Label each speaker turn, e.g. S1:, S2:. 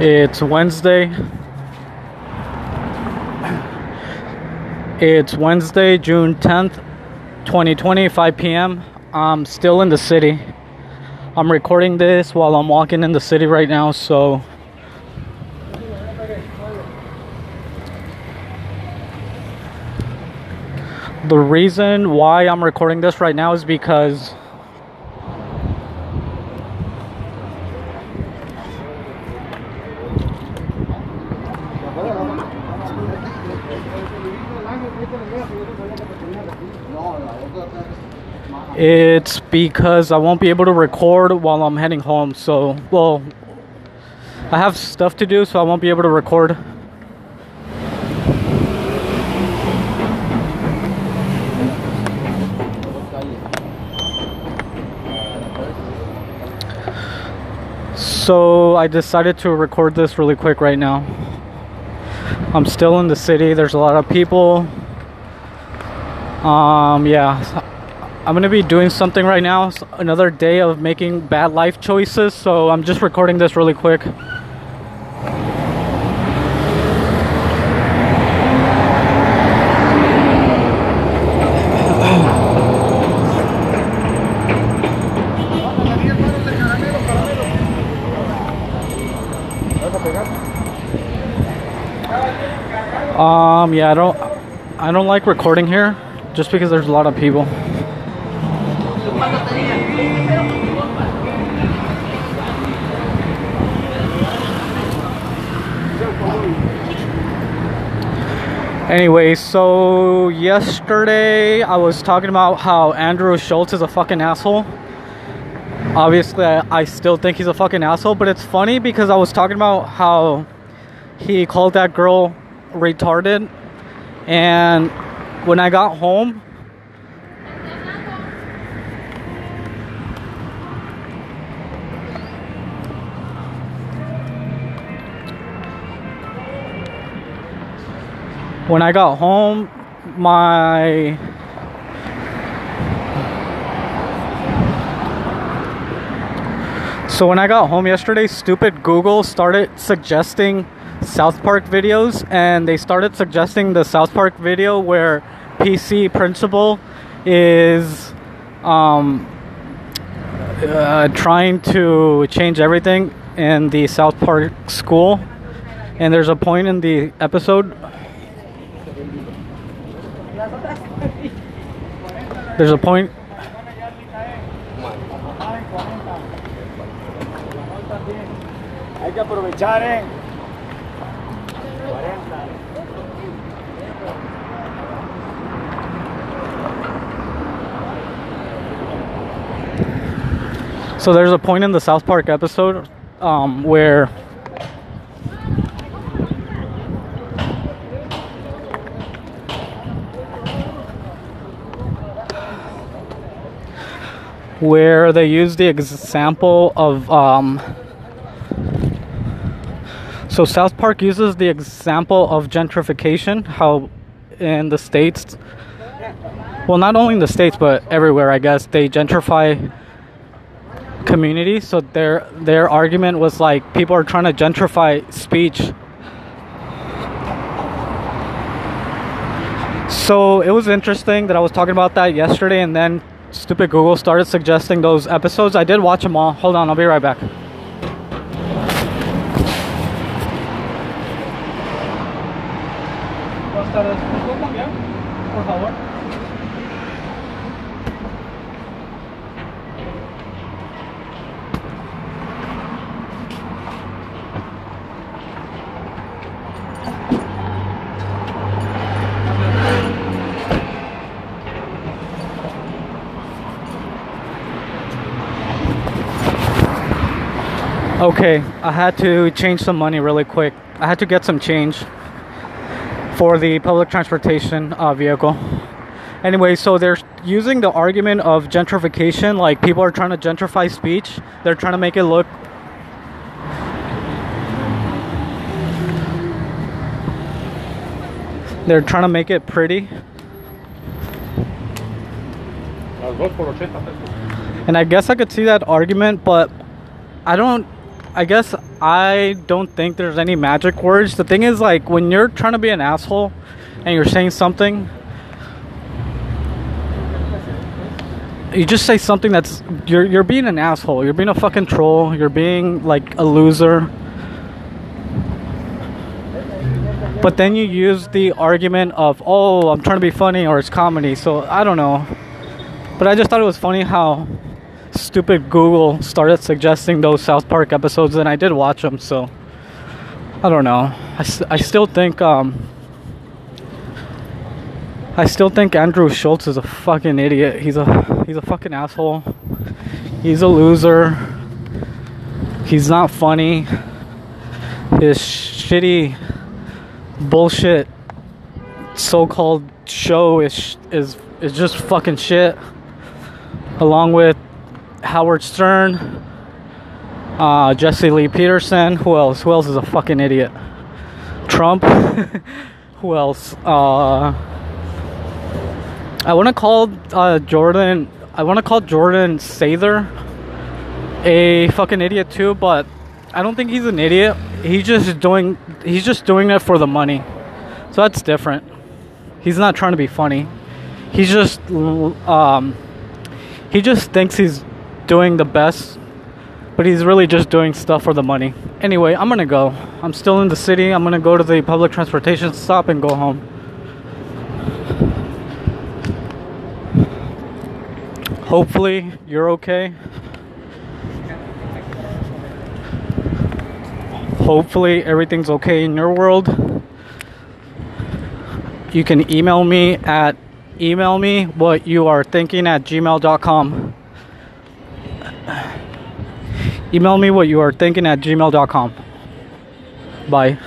S1: It's Wednesday. It's Wednesday, June 10th, 2020, 5 p.m. I'm still in the city. I'm recording this while I'm walking in the city right now, so. The reason why I'm recording this right now is because It's because I won't be able to record while I'm heading home. So, well, I have stuff to do, so I won't be able to record. So, I decided to record this really quick right now. I'm still in the city, there's a lot of people. Um, yeah, I'm gonna be doing something right now. It's another day of making bad life choices, so I'm just recording this really quick. Um, yeah, I don't, I don't like recording here, just because there's a lot of people. Anyway, so yesterday I was talking about how Andrew Schulz is a fucking asshole. Obviously, I, I still think he's a fucking asshole, but it's funny because I was talking about how he called that girl retarded, and when I got home, when I got home, my So when I got home yesterday, stupid Google started suggesting South Park videos and they started suggesting the South Park video where PC principal is um, uh, trying to change everything in the South Park school. And there's a point in the episode There's a point.
S2: Hay que aprovechar, eh.
S1: So there's a point in the South Park episode um, where where they use the example of um, so South Park uses the example of gentrification how in the states well not only in the states but everywhere I guess they gentrify communities so their their argument was like people are trying to gentrify speech so it was interesting that I was talking about that yesterday and then stupid Google started suggesting those episodes. I did watch them all. Hold on, I'll be right back. por favor. Okay, I had to change some money really quick. I had to get some change for the public transportation uh, vehicle. Anyway, so they're using the argument of gentrification, like people are trying to gentrify speech. They're trying to make it look They're trying to make it pretty. And I guess I could see that argument, but I don't I guess I don't think there's any magic words. The thing is, like, when you're trying to be an asshole and you're saying something, you just say something that's you're you're being an asshole. You're being a fucking troll. You're being like a loser. But then you use the argument of, oh, I'm trying to be funny or it's comedy. So I don't know. But I just thought it was funny how stupid Google started suggesting those South Park episodes, and I did watch them. So I don't know. I, still think um, I still think Andrew Schulz is a fucking idiot. He's a he's a fucking asshole. He's a loser. He's not funny. His shitty bullshit so-called show is is is just fucking shit. Along with Howard Stern, uh, Jesse Lee Peterson. Who else? Who else is a fucking idiot? Trump. Who else? Uh, I want to call uh, Jordan. I want to call Jordan Sather a fucking idiot too, but I don't think he's an idiot. He's just doing. He's just doing it for the money. So that's different. He's not trying to be funny. He's just. Um, he just thinks he's doing the best, but he's really just doing stuff for the money. Anyway, I'm gonna go. I'm still in the city. I'm gonna go to the public transportation stop and go home. Hopefully, you're okay. Hopefully, everything's okay in your world. You can email me at email me what you are thinking at gmail.com. Email me what you are thinking at gmail.com. Bye.